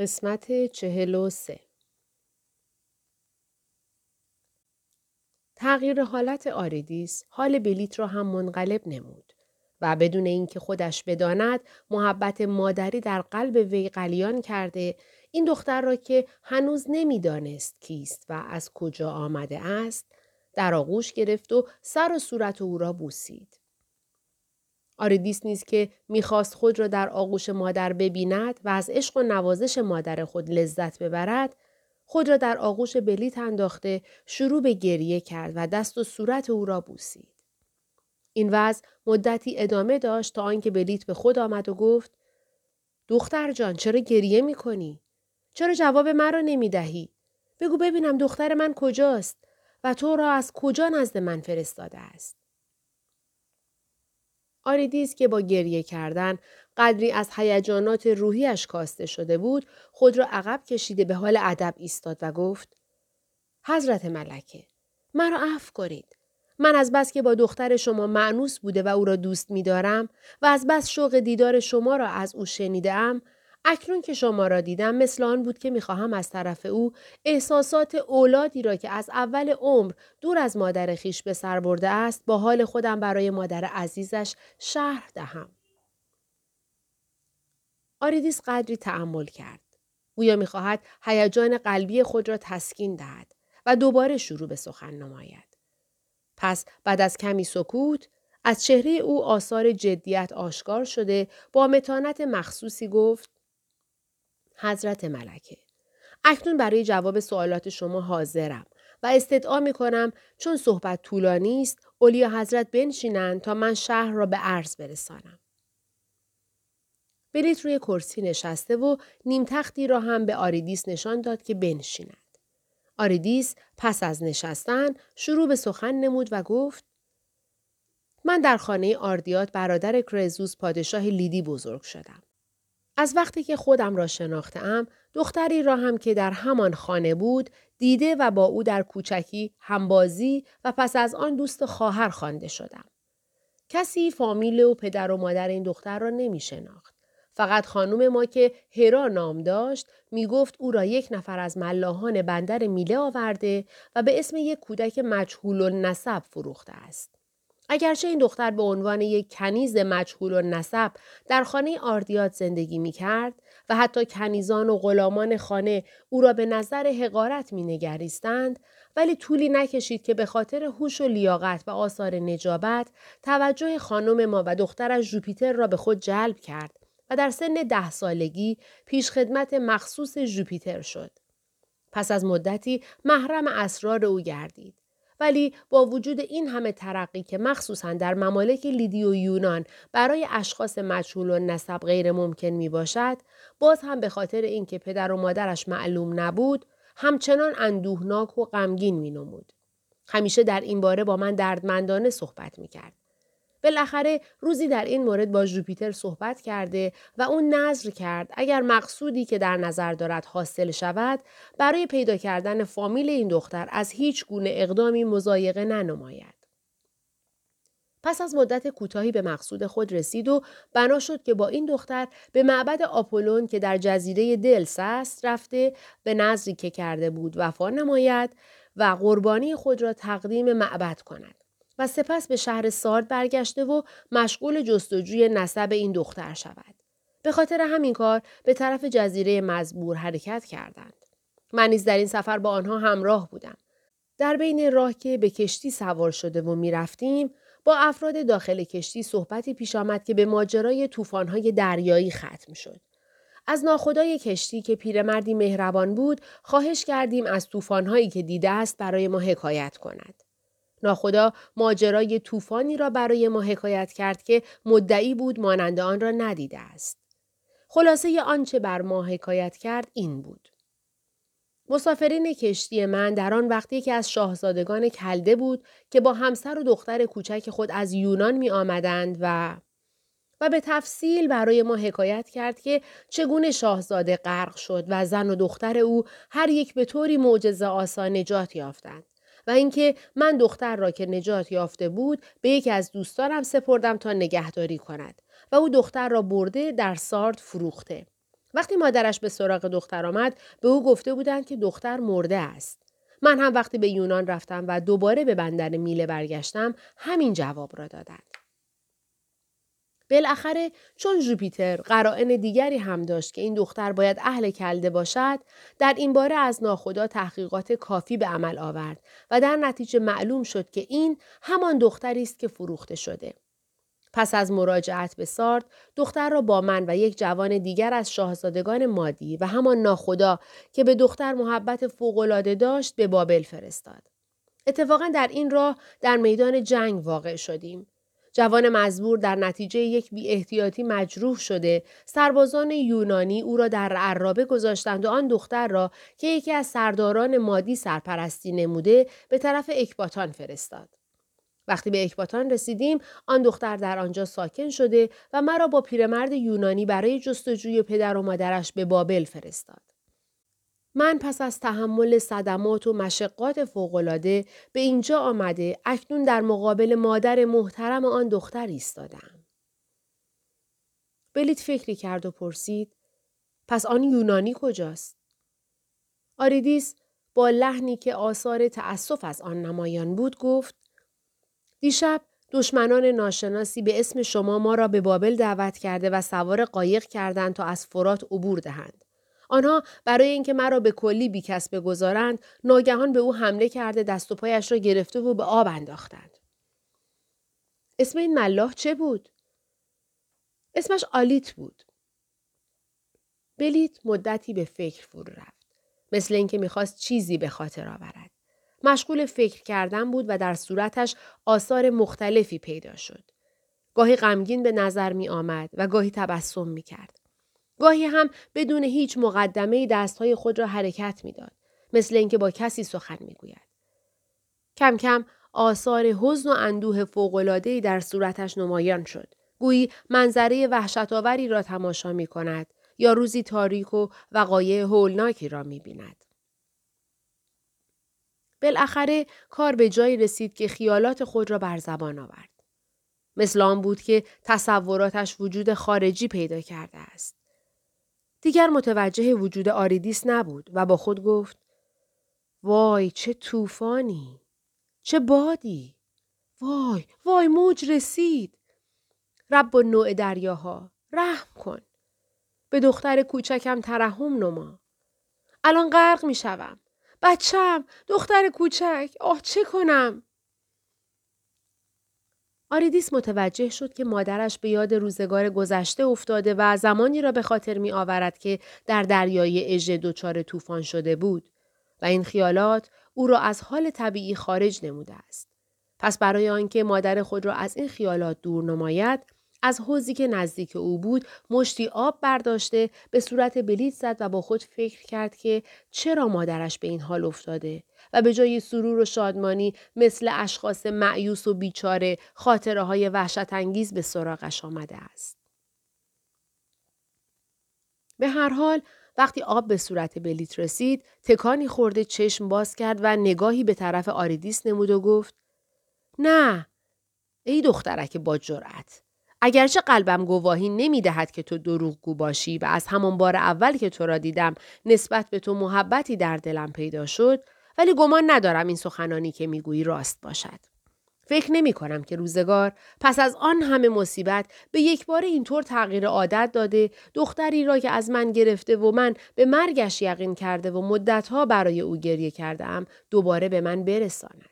قسمت چهل و سه تغییر حالت آریدیس حال بلیت را هم منقلب نمود و بدون اینکه خودش بداند محبت مادری در قلب وی غلیان کرده این دختر را که هنوز نمی‌دانست کیست و از کجا آمده است در آغوش گرفت و سر و صورت او را بوسید. آریدیس نیز که می‌خواست خود را در آغوش مادر ببیند و از عشق و نوازش مادر خود لذت ببرد خود را در آغوش بلیت انداخته شروع به گریه کرد و دست و صورت او را بوسید. این وضع مدتی ادامه داشت تا آنکه بلیت به خود آمد و گفت دختر جان چرا گریه می کنی؟ چرا جواب مرا نمی دهی؟ بگو ببینم دختر من کجاست و تو را از کجا نزد من فرستاده است؟ آریدیس که با گریه کردن قدری از هیجانات روحیش کاسته شده بود خود را عقب کشیده به حال ادب ایستاد و گفت حضرت ملکه مرا عفو کنید. من از بس که با دختر شما معنوس بوده و او را دوست می‌دارم و از بس شوق دیدار شما را از او شنیدم اکنون که شما را دیدم مثل آن بود که می‌خواهم از طرف او احساسات اولادی را که از اول عمر دور از مادر خیش به سر برده است با حال خودم برای مادر عزیزش شرح دهم. آریدیس قدری تعمل کرد. گویا می‌خواهد هیجان قلبی خود را تسکین دهد و دوباره شروع به سخن نماید. پس بعد از کمی سکوت از چهره او آثار جدیت آشکار شده با متانت مخصوصی گفت حضرت ملکه اکنون برای جواب سوالات شما حاضرم و استدعا می کنم چون صحبت طولانی است اولیا حضرت بنشینند تا من شهر را به عرض برسانم. بلیت روی کرسی نشسته و نیم تختی را هم به آریدیس نشان داد که بنشیند. آریدیس پس از نشستن شروع به سخن نمود و گفت من در خانه آردیات برادر کرزوس پادشاه لیدی بزرگ شدم. از وقتی که خودم را شناختم دختری را هم که در همان خانه بود دیده و با او در کوچکی همبازی و پس از آن دوست و خواهر خوانده شدم. کسی فامیل و پدر و مادر این دختر را نمی شناخت. فقط خانم ما که هرا نام داشت می گفت او را یک نفر از ملاحان بندر میله آورده و به اسم یک کودک مجهول و نسب فروخته است. اگرچه این دختر به عنوان یک کنیز مجهول و نسب در خانه آردیات زندگی می کرد و حتی کنیزان و غلامان خانه او را به نظر حقارت می نگریستند ولی طولی نکشید که به خاطر هوش و لیاقت و آثار نجابت توجه خانم ما و دخترش جوپیتر را به خود جلب کرد و در سن ده سالگی پیش خدمت مخصوص جوپیتر شد. پس از مدتی محرم اسرار او گردید. ولی با وجود این همه ترقی که مخصوصا در ممالک لیدی و یونان برای اشخاص مجهول و نسب غیر ممکن می باشد باز هم به خاطر اینکه پدر و مادرش معلوم نبود همچنان اندوهناک و غمگین می نمود. همیشه در این باره با من دردمندانه صحبت می کرد. بالاخره روزی در این مورد با جوپیتر صحبت کرده و اون نظر کرد اگر مقصودی که در نظر دارد حاصل شود برای پیدا کردن فامیل این دختر از هیچ گونه اقدامی مزایقه ننماید. پس از مدت کوتاهی به مقصود خود رسید و بنا شد که با این دختر به معبد آپولون که در جزیره دلس است رفته به نظری که کرده بود وفا نماید و قربانی خود را تقدیم معبد کند. و سپس به شهر سارد برگشته و مشغول جستجوی نسب این دختر شود. به خاطر همین کار به طرف جزیره مزبور حرکت کردند. من نیز در این سفر با آنها همراه بودم. در بین راه که به کشتی سوار شده و می رفتیم، با افراد داخل کشتی صحبتی پیش آمد که به ماجرای طوفان‌های دریایی ختم شد. از ناخدای کشتی که پیرمردی مهربان بود خواهش کردیم از طوفان‌هایی که دیده است برای ما حکایت کند. ناخدا ماجرای طوفانی را برای ما حکایت کرد که مدعی بود مانند آن را ندیده است. خلاصه آنچه بر ما حکایت کرد این بود. مسافرین کشتی من در آن وقتی که از شاهزادگان کلده بود که با همسر و دختر کوچک خود از یونان می آمدند و و به تفصیل برای ما حکایت کرد که چگونه شاهزاده غرق شد و زن و دختر او هر یک به طوری معجزه آسان نجات یافتند. و اینکه من دختر را که نجات یافته بود به یکی از دوستانم سپردم تا نگهداری کند و او دختر را برده در سارد فروخته وقتی مادرش به سراغ دختر آمد به او گفته بودند که دختر مرده است. من هم وقتی به یونان رفتم و دوباره به بندر میله برگشتم همین جواب را دادند. بالاخره چون جوپیتر قرائن دیگری هم داشت که این دختر باید اهل کلده باشد در این باره از ناخدا تحقیقات کافی به عمل آورد و در نتیجه معلوم شد که این همان دختری است که فروخته شده. پس از مراجعت به سارد دختر را با من و یک جوان دیگر از شاهزادگان مادی و همان ناخدا که به دختر محبت فوقالعاده داشت به بابل فرستاد. اتفاقا در این راه در میدان جنگ واقع شدیم. جوان مزبور در نتیجه یک بی احتیاطی مجروح شده سربازان یونانی او را در عرابه گذاشتند و آن دختر را که یکی از سرداران مادی سرپرستی نموده به طرف اکباتان فرستاد. وقتی به اکباتان رسیدیم آن دختر در آنجا ساکن شده و مرا با پیرمرد یونانی برای جستجوی پدر و مادرش به بابل فرستاد. من پس از تحمل صدمات و مشقات فوقالعاده به اینجا آمده اکنون در مقابل مادر محترم آن دختر ایستادم. بلیت فکری کرد و پرسید پس آن یونانی کجاست؟ آریدیس با لحنی که آثار تأسف از آن نمایان بود گفت دیشب دشمنان ناشناسی به اسم شما ما را به بابل دعوت کرده و سوار قایق کردند تا از فرات عبور دهند. آنها برای اینکه مرا به کلی بیکس بگذارند ناگهان به او حمله کرده دست و پایش را گرفته و به آب انداختند. اسم این ملاح چه بود؟ اسمش آلیت بود. بلیت مدتی به فکر فرو رفت مثل اینکه می‌خواست چیزی به خاطر آورد. مشغول فکر کردن بود و در صورتش آثار مختلفی پیدا شد. گاهی غمگین به نظر می آمد و گاهی تبسم می کرد. گاهی هم بدون هیچ مقدمه دستهای خود را حرکت می‌داد مثل اینکه با کسی سخن می‌گوید کم کم آثار حزن و اندوه فوق‌العاده‌ای در صورتش نمایان شد گویی منظره وحشتآوری را تماشا می کند یا روزی تاریک و وقایع هولناکی را می بیند. بالاخره کار به جایی رسید که خیالات خود را بر زبان آورد. مثل آن بود که تصوراتش وجود خارجی پیدا کرده است. دیگر متوجه وجود آریدیس نبود و با خود گفت وای چه طوفانی! چه بادی! وای وای موج رسید! رب و نوع دریاها رحم کن! به دختر کوچکم ترحم نما! الان غرق می شوم بچم دختر کوچک! آه چه کنم؟ آریدیس متوجه شد که مادرش به یاد روزگار گذشته افتاده و زمانی را به خاطر می آورد که در دریای اژه دچار طوفان شده بود و این خیالات او را از حال طبیعی خارج نموده است. پس برای آنکه مادر خود را از این خیالات دور نماید از حوزی که نزدیک او بود مشتی آب برداشته به صورت بلیت زد و با خود فکر کرد که چرا مادرش به این حال افتاده و به جای سرور و شادمانی مثل اشخاص معیوس و بیچاره خاطره های وحشت انگیز به سراغش آمده است. به هر حال وقتی آب به صورت بلیت رسید تکانی خورده چشم باز کرد و نگاهی به طرف آریدیس نمود و گفت نه ای دخترک با جرأت اگرچه قلبم گواهی نمی دهد که تو دروغگو باشی و از همان بار اول که تو را دیدم نسبت به تو محبتی در دلم پیدا شد ولی گمان ندارم این سخنانی که می‌گویی راست باشد. فکر نمی کنم که روزگار پس از آن همه مصیبت به یک بار اینطور تغییر عادت داده دختری را که از من گرفته و من به مرگش یقین کرده و مدتها برای او گریه کردم دوباره به من برساند.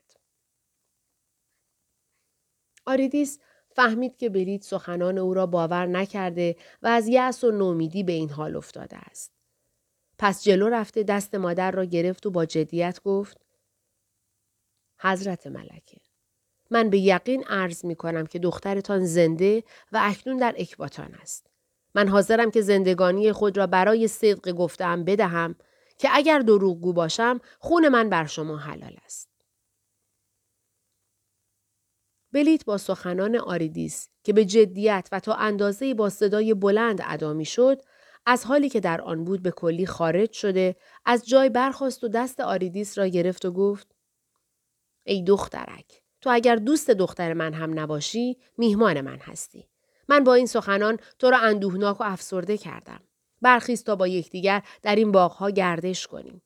آریدیس فهمید که برید سخنان او را باور نکرده و از یأس و نومیدی به این حال افتاده است. پس جلو رفته دست مادر را گرفت و با جدیت گفت حضرت ملکه من به یقین عرض می کنم که دخترتان زنده و اکنون در اکباتان است. من حاضرم که زندگانی خود را برای صدق گفتم بدهم که اگر دروغگو باشم خون من بر شما حلال است. بلیت با سخنان آریدیس که به جدیت و تا اندازه ای با صدای بلند ادا می شد از حالی که در آن بود به کلی خارج شده از جای برخاست و دست آریدیس را گرفت و گفت ای دخترک تو اگر دوست دختر من هم نباشی میهمان من هستی. من با این سخنان تو را اندوهناک و افسرده کردم. برخیز تا با یکدیگر در این باغها گردش کنیم.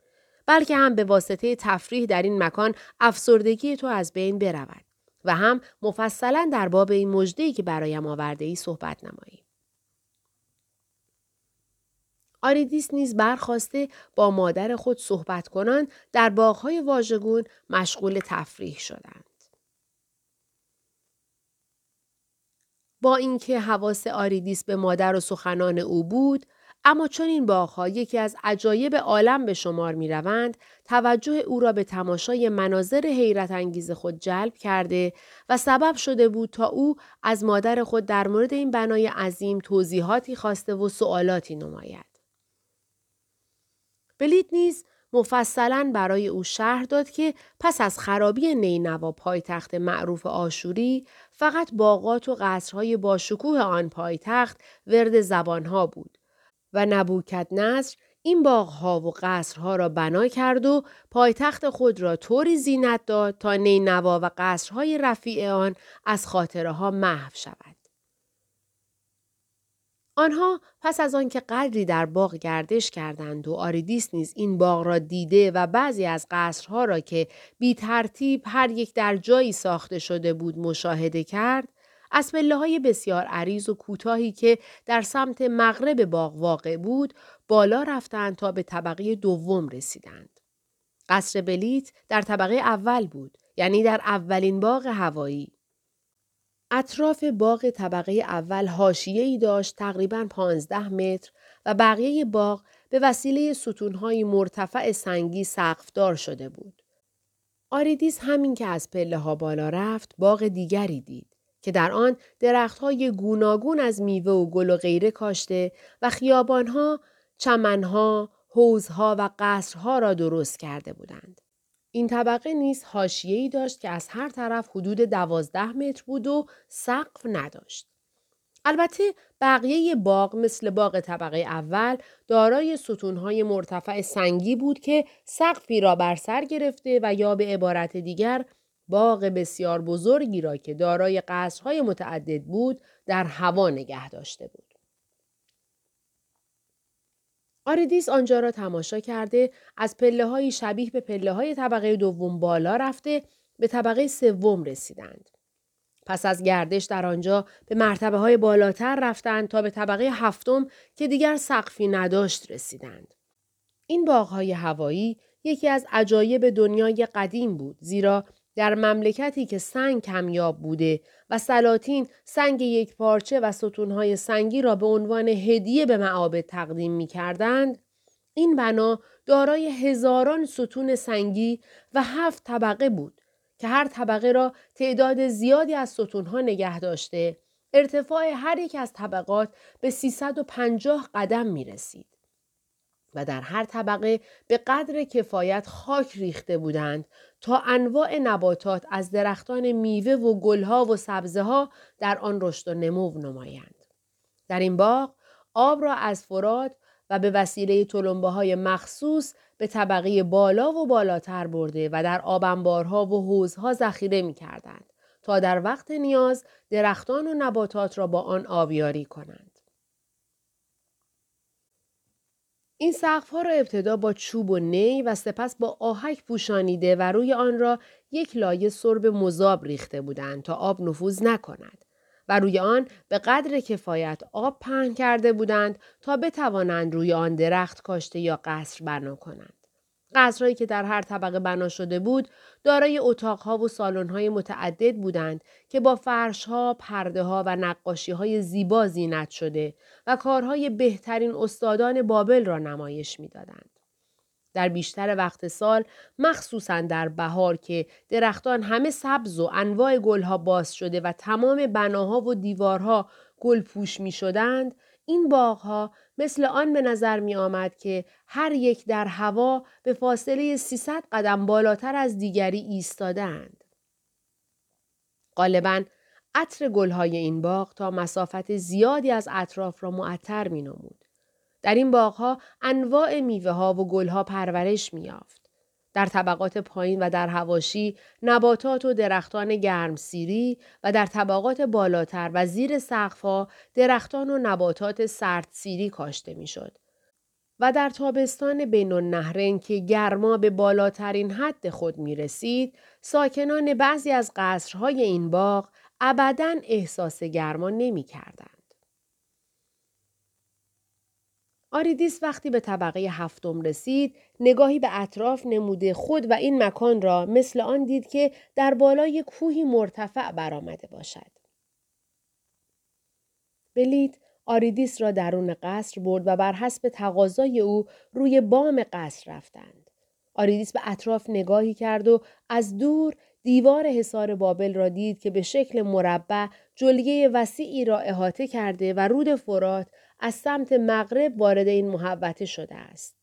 بلکه هم به واسطه تفریح در این مکان افسردگی تو از بین برود. و هم مفصلا در باب این مژده‌ای که برایم آورده ای صحبت نماییم. آریدیس نیز برخواسته با مادر خود صحبت کنان در باغهای واژگون مشغول تفریح شدند. با اینکه حواس آریدیس به مادر و سخنان او بود اما چون این باغها یکی از عجایب عالم به شمار می روند، توجه او را به تماشای مناظر حیرت انگیز خود جلب کرده و سبب شده بود تا او از مادر خود در مورد این بنای عظیم توضیحاتی خواسته و سوالاتی نماید. بلیت نیز مفصلا برای او شرح داد که پس از خرابی نینوا پایتخت معروف آشوری فقط باغات و قصرهای باشکوه آن پایتخت ورد زبانها بود و نبوکت نصر این باغها و قصرها را بنا کرد و پایتخت خود را طوری زینت داد تا نینوا و قصرهای رفیع آن از خاطره ها محو شود. آنها پس از آنکه قدری در باغ گردش کردند و آریدیس نیز این باغ را دیده و بعضی از قصرها را که بی ترتیب هر یک در جایی ساخته شده بود مشاهده کرد از پله های بسیار عریض و کوتاهی که در سمت مغرب باغ واقع بود بالا رفتند تا به طبقه دوم رسیدند. قصر بلیت در طبقه اول بود یعنی در اولین باغ هوایی. اطراف باغ طبقه اول ای داشت تقریبا 15 متر و بقیه باغ به وسیله ستونهای مرتفع سنگی سقفدار شده بود. آریدیس همین که از پله ها بالا رفت باغ دیگری دید که در آن درختهای گوناگون از میوه و گل و غیره کاشته و خیابانها، چمنها، حوزها و قصرها را درست کرده بودند. این طبقه نیز حاشیه‌ای داشت که از هر طرف حدود دوازده متر بود و سقف نداشت. البته بقیه باغ مثل باغ طبقه اول دارای ستونهای مرتفع سنگی بود که سقفی را بر سر گرفته و یا به عبارت دیگر باغ بسیار بزرگی را که دارای قصرهای متعدد بود در هوا نگه داشته بود. آریدیس آنجا را تماشا کرده از پله های شبیه به پله های طبقه دوم بالا رفته به طبقه سوم رسیدند. پس از گردش در آنجا به مرتبه های بالاتر رفتند تا به طبقه هفتم که دیگر سقفی نداشت رسیدند. این باغهای هوایی یکی از عجایب دنیای قدیم بود زیرا در مملکتی که سنگ کمیاب بوده و سلاطین سنگ یک پارچه و ستونهای سنگی را به عنوان هدیه به معابد تقدیم می کردند، این بنا دارای هزاران ستون سنگی و هفت طبقه بود که هر طبقه را تعداد زیادی از ستونها نگه داشته ارتفاع هر یک از طبقات به 350 قدم می رسید. و در هر طبقه به قدر کفایت خاک ریخته بودند تا انواع نباتات از درختان میوه و گلها و سبزه ها در آن رشد و نمو نمایند. در این باغ آب را از فراد و به وسیله تلمبه های مخصوص به طبقه بالا و بالاتر برده و در آبنبارها و حوزها ذخیره می کردند تا در وقت نیاز درختان و نباتات را با آن آبیاری کنند. این سقف ها را ابتدا با چوب و نی و سپس با آهک پوشانیده و روی آن را یک لایه سرب مذاب ریخته بودند تا آب نفوذ نکند و روی آن به قدر کفایت آب پهن کرده بودند تا بتوانند روی آن درخت کاشته یا قصر بنا کنند. قصرهایی که در هر طبقه بنا شده بود دارای اتاقها و سالن‌های متعدد بودند که با فرشها، پردهها و نقاشیهای زیبا زینت شده و کارهای بهترین استادان بابل را نمایش می‌دادند. در بیشتر وقت سال مخصوصا در بهار که درختان همه سبز و انواع گلها باز شده و تمام بناها و دیوارها گل پوش می شدند این باغها مثل آن به نظر می آمد که هر یک در هوا به فاصله 300 قدم بالاتر از دیگری ایستادند. غالبا عطر گلهای این باغ تا مسافت زیادی از اطراف را معطر می نمود. در این باغها انواع میوه ها و گلها پرورش می یافت. در طبقات پایین و در هواشی نباتات و درختان گرمسیری و در طبقات بالاتر و زیر سقفها درختان و نباتات سردسیری کاشته می‌شد و در تابستان بین النهرین که گرما به بالاترین حد خود می رسید، ساکنان بعضی از قصرهای این باغ ابدا احساس گرما نمی کردند. آریدیس وقتی به طبقه هفتم رسید نگاهی به اطراف نموده خود و این مکان را مثل آن دید که در بالای کوهی مرتفع برآمده باشد. بلیت آریدیس را درون قصر برد و بر حسب تقاضای او روی بام قصر رفتند. آریدیس به اطراف نگاهی کرد و از دور دیوار حصار بابل را دید که به شکل مربع جلگه وسیعی را احاطه کرده و رود فرات از سمت مغرب وارد این محوطه شده است.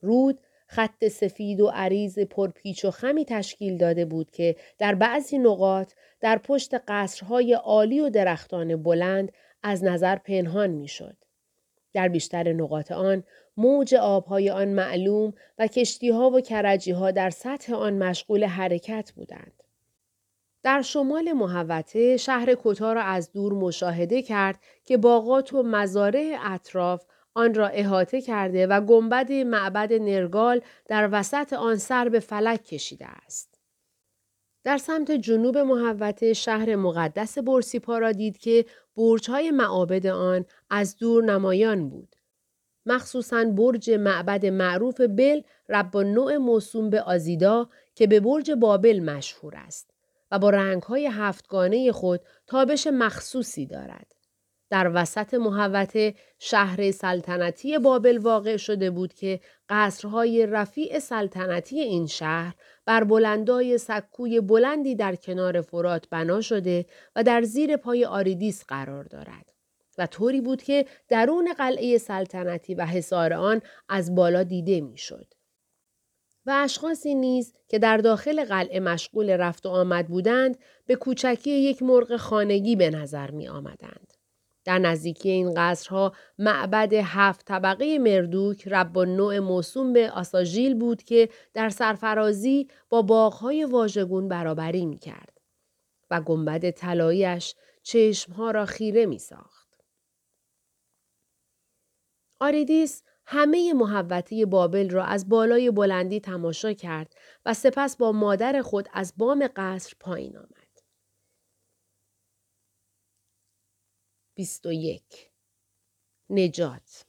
رود خط سفید و عریض پرپیچ و خمی تشکیل داده بود که در بعضی نقاط در پشت قصرهای عالی و درختان بلند از نظر پنهان می‌شد. در بیشتر نقاط آن موج آبهای آن معلوم و کشتیها و کرجیها در سطح آن مشغول حرکت بودند. در شمال محوطه شهر کوتا را از دور مشاهده کرد که باغات و مزارع اطراف آن را احاطه کرده و گنبد معبد نرگال در وسط آن سر به فلک کشیده است. در سمت جنوب محوطه شهر مقدس بورسیپا را دید که برجهای معابد آن از دور نمایان بود. مخصوصاً برج معبد معروف بل رب نوع موسوم به آزیدا که به برج بابل مشهور است و با رنگهای هفتگانه خود تابش مخصوصی دارد. در وسط محوطه شهر سلطنتی بابل واقع شده بود که قصرهای رفیع سلطنتی این شهر بر بلندای سکوی بلندی در کنار فرات بنا شده و در زیر پای آریدیس قرار دارد. و طوری بود که درون قلعه سلطنتی و حصار آن از بالا دیده می‌شد. و اشخاصی نیز که در داخل قلعه مشغول رفت و آمد بودند به کوچکی یک مرغ خانگی به نظر می آمدند. در نزدیکی این قصرها معبد هفت طبقه مردوک رب نوع موسوم به آساژیل بود که در سرفرازی با باغهای واژگون برابری می کرد و گنبد طلاییش چشمها را خیره می ساخت. آریدیس همه محوطه بابل را از بالای بلندی تماشا کرد و سپس با مادر خود از بام قصر پایین آمد. 21 نجات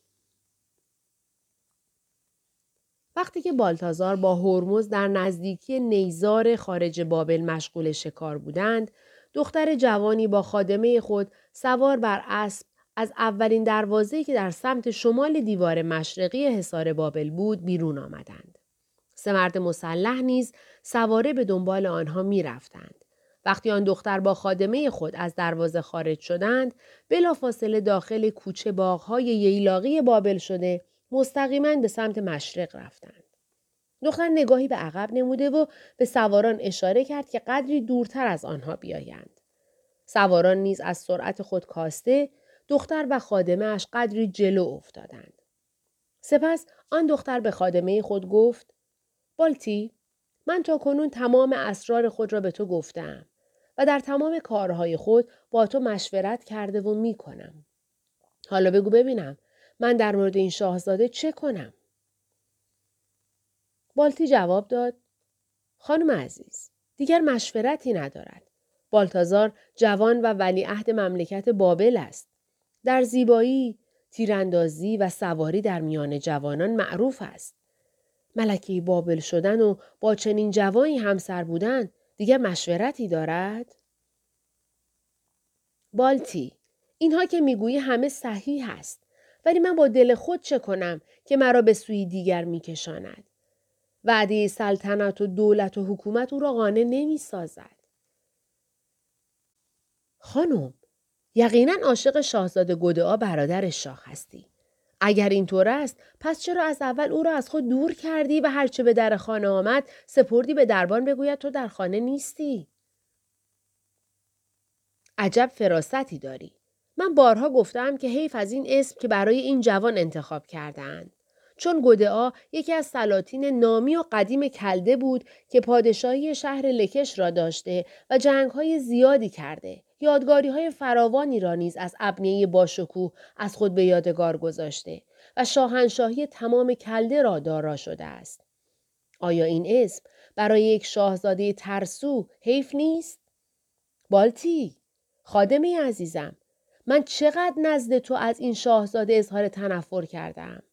وقتی که بالتازار با هرمز در نزدیکی نیزار خارج بابل مشغول شکار بودند، دختر جوانی با خادمه خود سوار بر اسب از اولین دروازه‌ای که در سمت شمال دیوار مشرقی حصار بابل بود بیرون آمدند. سه مرد مسلح نیز سواره به دنبال آنها می رفتند. وقتی آن دختر با خادمه خود از دروازه خارج شدند بلافاصله داخل کوچه باغهای ییلاقی بابل شده مستقیما به سمت مشرق رفتند دختر نگاهی به عقب نموده و به سواران اشاره کرد که قدری دورتر از آنها بیایند سواران نیز از سرعت خود کاسته دختر و خادمه اش قدری جلو افتادند سپس آن دختر به خادمه خود گفت بالتی من تا کنون تمام اسرار خود را به تو گفتم و در تمام کارهای خود با تو مشورت کرده و می کنم. حالا بگو ببینم من در مورد این شاهزاده چه کنم؟ بالتی جواب داد خانم عزیز دیگر مشورتی ندارد. بالتازار جوان و ولیعهد مملکت بابل است. در زیبایی، تیراندازی و سواری در میان جوانان معروف است. ملکه بابل شدن و با چنین جوانی همسر بودن دیگه مشورتی دارد؟ بالتی اینها که می‌گویی همه صحیح هست ولی من با دل خود چه کنم که مرا به سوی دیگر میکشاند وعده سلطنت و دولت و حکومت او را قانع نمی. خانم یقینا عاشق شاهزاده گدعا برادر شاه هستی. اگر اینطور است پس چرا از اول او را از خود دور کردی و هرچه به در خانه آمد سپردی به دربان بگوید تو در خانه نیستی؟ عجب فراستی داری. من بارها گفتم که حیف از این اسم که برای این جوان انتخاب کردند چون گدعا یکی از سلاطین نامی و قدیم کلده بود که پادشاهی شهر لکش را داشته و جنگهای زیادی کرده. یادگاری های فراوانی را نیز از ابنیه باشکوه از خود به یادگار گذاشته و شاهنشاهی تمام کلده را دارا شده است. آیا این اسم برای یک شاهزاده ترسو حیف نیست؟ بالتی، خادمی عزیزم، من چقدر نزد تو از این شاهزاده اظهار تنفر کردم؟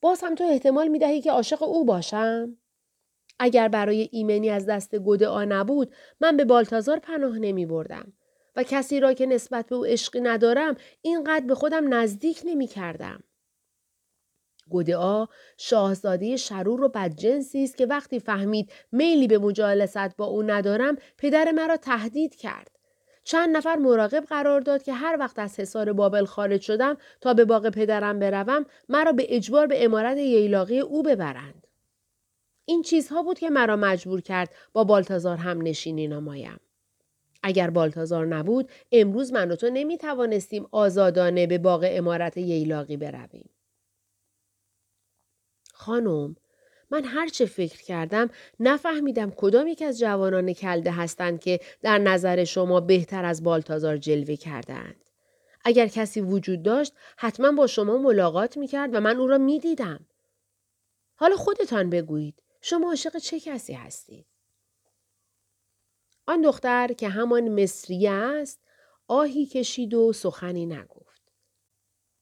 باز هم تو احتمال می دهی که عاشق او باشم؟ اگر برای ایمنی از دست گودعا نبود من به بالتازار پناه نمی بردم و کسی را که نسبت به او عشقی ندارم اینقدر به خودم نزدیک نمی کردم. گودعا شاهزاده شرور و بدجنسی است که وقتی فهمید میلی به مجالست با او ندارم پدر مرا تهدید کرد. چند نفر مراقب قرار داد که هر وقت از حصار بابل خارج شدم تا به باغ پدرم بروم مرا به اجبار به امارت ییلاقی او ببرند. این چیزها بود که مرا مجبور کرد با بالتازار هم نشینی نمایم. اگر بالتازار نبود امروز من و تو نمی توانستیم آزادانه به باغ امارت ییلاقی برویم. خانم من هرچه فکر کردم نفهمیدم کدام یک از جوانان کلده هستند که در نظر شما بهتر از بالتازار جلوه کردند. اگر کسی وجود داشت حتما با شما ملاقات می کرد و من او را می دیدم. حالا خودتان بگویید شما عاشق چه کسی هستید؟ آن دختر که همان مصریه است آهی کشید و سخنی نگفت.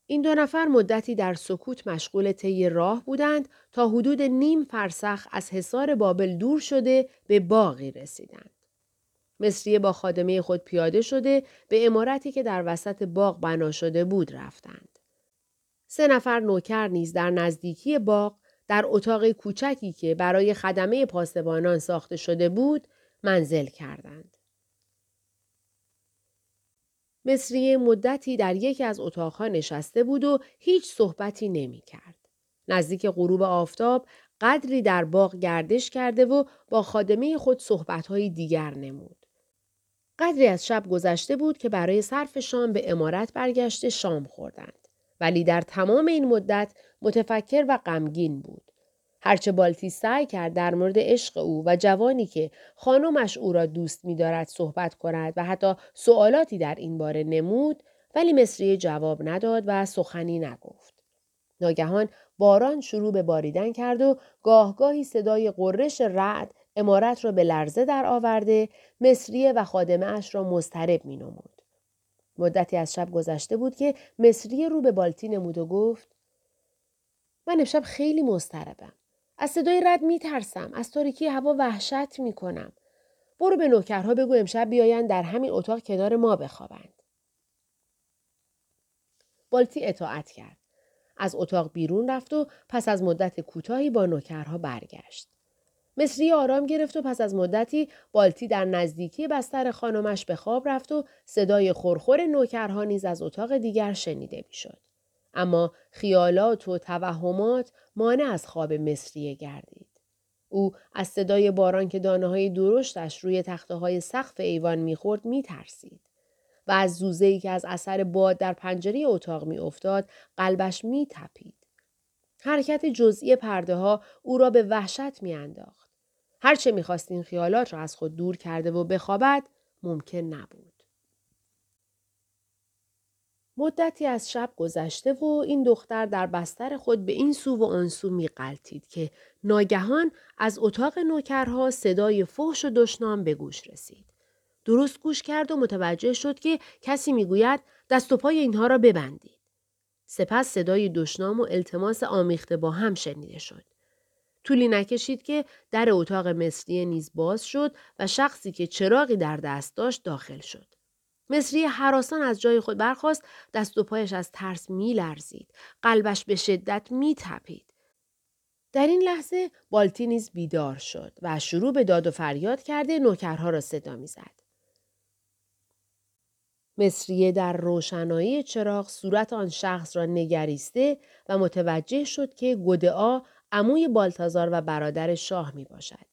این دو نفر مدتی در سکوت مشغول طی راه بودند تا حدود نیم فرسخ از حصار بابل دور شده به باقی رسیدند. مصریه با خادمه خود پیاده شده به امارتی که در وسط باغ بنا شده بود رفتند. سه نفر نوکر نیز در نزدیکی باغ در اتاق کوچکی که برای خدمه پاسبانان ساخته شده بود منزل کردند. مصریه مدتی در یکی از اتاقها نشسته بود و هیچ صحبتی نمی کرد. نزدیک غروب آفتاب قدری در باغ گردش کرده و با خادمه خود صحبتهای دیگر نمود. قدری از شب گذشته بود که برای صرف شام به امارت برگشته شام خوردند. ولی در تمام این مدت متفکر و غمگین بود. هرچه بالتی سعی کرد در مورد عشق او و جوانی که خانمش او را دوست می‌دارد صحبت کند و حتی سوالاتی در این باره نمود ولی مصری جواب نداد و سخنی نگفت. ناگهان باران شروع به باریدن کرد و گاهگاهی صدای قررش رعد امارت را به لرزه در آورده مصریه و خادمه اش را مضطرب می نمود. مدتی از شب گذشته بود که مصریه رو به بالتی نمود و گفت من امشب خیلی مضطربم. از صدای رد می ترسم. از تاریکی هوا وحشت می کنم. برو به نوکرها بگو امشب بیایند در همین اتاق کنار ما بخوابند. بالتی اطاعت کرد. از اتاق بیرون رفت و پس از مدت کوتاهی با نوکرها برگشت. مصری آرام گرفت و پس از مدتی بالتی در نزدیکی بستر خانمش به خواب رفت و صدای خورخور نوکرها نیز از اتاق دیگر شنیده می‌شد. اما خیالات و توهمات مانع از خواب مصریه گردید. او از صدای باران که دانه های درشتش روی تخته های سقف ایوان می‌خورد میترسید. و از زوزه‌ای که از اثر باد در پنجره اتاق میافتاد قلبش میتپید. حرکت جزئی پرده ها او را به وحشت میانداخت. هرچه می‌خواست این خیالات را از خود دور کرده و بخوابد ممکن نبود. مدتی از شب گذشته و این دختر در بستر خود به این سو و آن سو میقلتید که ناگهان از اتاق نوکرها صدای فحش و دشنام به گوش رسید. درست گوش کرد و متوجه شد که کسی می‌گوید دست و پای اینها را ببندید. سپس صدای دشنام و التماس آمیخته با هم شنیده شد. طولی نکشید که در اتاق مصری نیز باز شد و شخصی که چراغی در دست داشت داخل شد. مصری حراسان از جای خود برخواست دست و پایش از ترس می لرزید. قلبش به شدت می تپید. در این لحظه بالتی نیز بیدار شد و شروع به داد و فریاد کرده نوکرها را صدا می‌زد. مصریه در روشنایی چراغ صورت آن شخص را نگریسته و متوجه شد که گدعا عموی بالتازار و برادر شاه می باشد.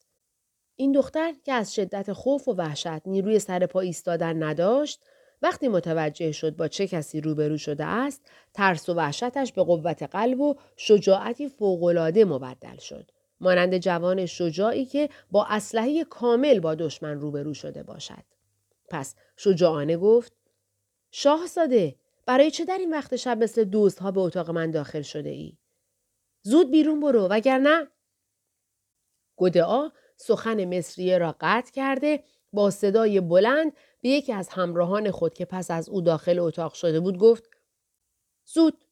این دختر که از شدت خوف و وحشت نیروی سر پا ایستادن نداشت وقتی متوجه شد با چه کسی روبرو شده است ترس و وحشتش به قوت قلب و شجاعتی فوقالعاده مبدل شد مانند جوان شجاعی که با اسلحه کامل با دشمن روبرو شده باشد پس شجاعانه گفت شاهزاده برای چه در این وقت شب مثل دوستها به اتاق من داخل شده ای؟ زود بیرون برو وگرنه گدعا سخن مصریه را قطع کرده با صدای بلند به یکی از همراهان خود که پس از او داخل اتاق شده بود گفت زود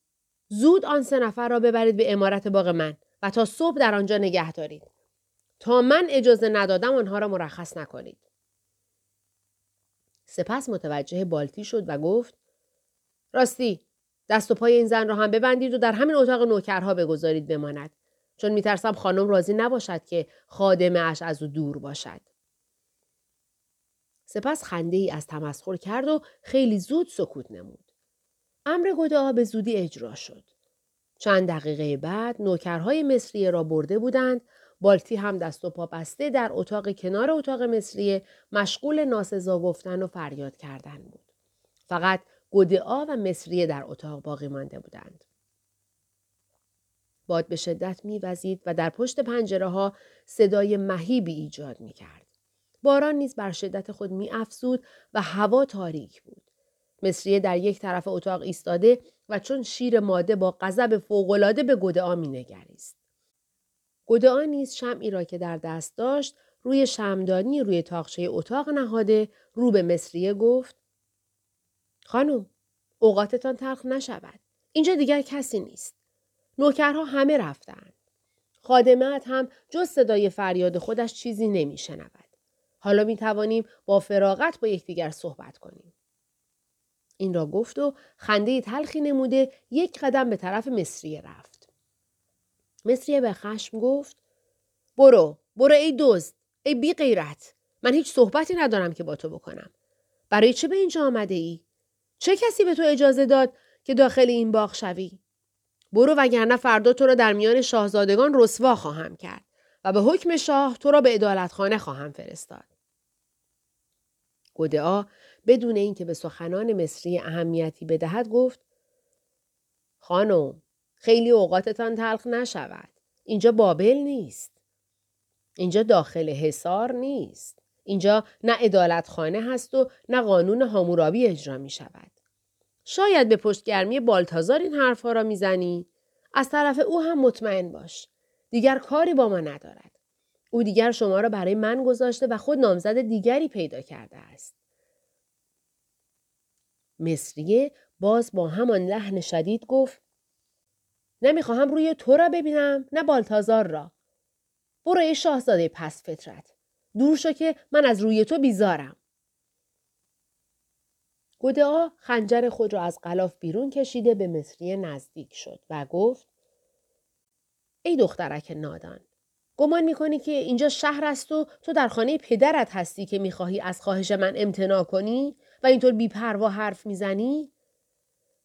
زود آن سه نفر را ببرید به امارت باغ من و تا صبح در آنجا نگه دارید. تا من اجازه ندادم آنها را مرخص نکنید. سپس متوجه بالتی شد و گفت راستی دست و پای این زن را هم ببندید و در همین اتاق نوکرها بگذارید بماند. چون میترسم خانم راضی نباشد که خادمه اش از او دور باشد. سپس خنده ای از تمسخر کرد و خیلی زود سکوت نمود. امر گدعا به زودی اجرا شد. چند دقیقه بعد نوکرهای مصریه را برده بودند. بالتی هم دست و پا بسته در اتاق کنار اتاق مصریه مشغول ناسزا گفتن و فریاد کردن بود. فقط گدعا و مصریه در اتاق باقی مانده بودند. باد به شدت میوزید و در پشت پنجره ها صدای مهیبی ایجاد می کرد. باران نیز بر شدت خود می افزود و هوا تاریک بود. مصریه در یک طرف اتاق ایستاده و چون شیر ماده با غضب فوقالعاده به گدعا مینگریست. گدعا نیز شمعی را که در دست داشت روی شمدانی روی تاخچه اتاق نهاده رو به مصریه گفت خانم اوقاتتان تلخ نشود. اینجا دیگر کسی نیست. نوکرها همه رفتند خادمت هم جز صدای فریاد خودش چیزی نمیشنود. حالا می توانیم با فراغت با یکدیگر صحبت کنیم. این را گفت و خنده تلخی نموده یک قدم به طرف مصریه رفت. مصریه به خشم گفت برو برو ای دزد ای بی غیرت من هیچ صحبتی ندارم که با تو بکنم. برای چه به اینجا آمده ای؟ چه کسی به تو اجازه داد که داخل این باغ شوی؟ برو وگرنه فردا تو را در میان شاهزادگان رسوا خواهم کرد و به حکم شاه تو را به ادالتخانه خواهم فرستاد. گدعا بدون اینکه به سخنان مصری اهمیتی بدهد گفت خانم خیلی اوقاتتان تلخ نشود. اینجا بابل نیست. اینجا داخل حصار نیست. اینجا نه ادالت خانه هست و نه قانون هامورابی اجرا می شود. شاید به پشتگرمی بالتازار این حرفها را می‌زنی. از طرف او هم مطمئن باش. دیگر کاری با ما ندارد. او دیگر شما را برای من گذاشته و خود نامزد دیگری پیدا کرده است. مصریه باز با همان لحن شدید گفت نمی‌خواهم روی تو را ببینم نه بالتازار را. برو شاهزاده پس فطرت. دور شو که من از روی تو بیزارم. گدعا خنجر خود را از غلاف بیرون کشیده به مصریه نزدیک شد و گفت ای دخترک نادان گمان می‌کنی که اینجا شهر است و تو در خانه پدرت هستی که می‌خواهی از خواهش من امتناع کنی و اینطور بیپروا حرف می‌زنی؟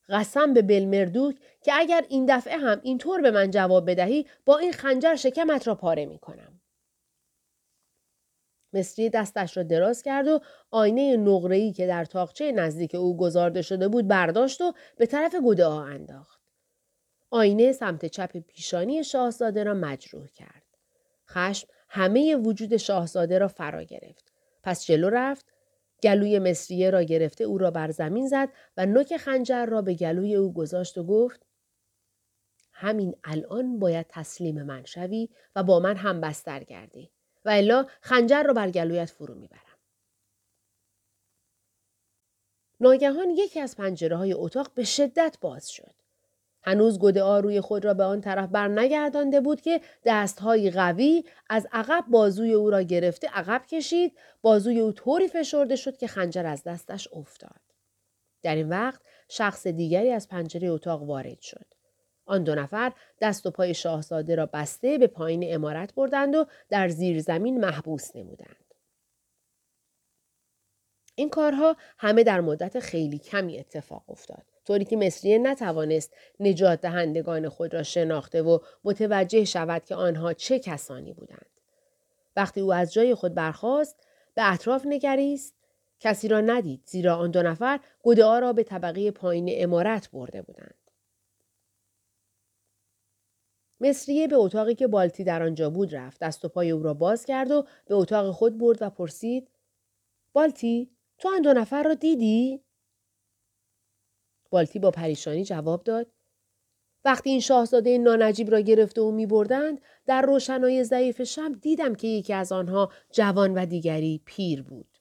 قسم به بلمردوک که اگر این دفعه هم اینطور به من جواب بدهی با این خنجر شکمت را پاره می‌کنم. مصری دستش را دراز کرد و آینه نقره‌ای که در تاقچه نزدیک او گذارده شده بود برداشت و به طرف گدعا انداخت. آینه سمت چپ پیشانی شاهزاده را مجروح کرد. خشم همه وجود شاهزاده را فرا گرفت. پس جلو رفت، گلوی مصریه را گرفته او را بر زمین زد و نوک خنجر را به گلوی او گذاشت و گفت همین الان باید تسلیم من شوی و با من هم بستر گردی. و الا خنجر رو بر گلویت فرو می‌برم. ناگهان یکی از پنجره های اتاق به شدت باز شد. هنوز گدعا روی خود را به آن طرف بر نگردانده بود که دستهایی قوی از عقب بازوی او را گرفته عقب کشید بازوی او طوری فشرده شد که خنجر از دستش افتاد در این وقت شخص دیگری از پنجره اتاق وارد شد آن دو نفر دست و پای شاهزاده را بسته به پایین امارت بردند و در زیر زمین محبوس نمودند. این کارها همه در مدت خیلی کمی اتفاق افتاد. طوری که مصریه نتوانست نجات دهندگان خود را شناخته و متوجه شود که آنها چه کسانی بودند. وقتی او از جای خود برخاست به اطراف نگریست کسی را ندید زیرا آن دو نفر گدعا را به طبقه پایین امارت برده بودند. مصریه به اتاقی که بالتی در آنجا بود رفت دست و پای او را باز کرد و به اتاق خود برد و پرسید بالتی تو آن دو نفر را دیدی بالتی با پریشانی جواب داد وقتی این شاهزاده نانجیب را گرفته و می بردند در روشنای ضعیف شب دیدم که یکی از آنها جوان و دیگری پیر بود.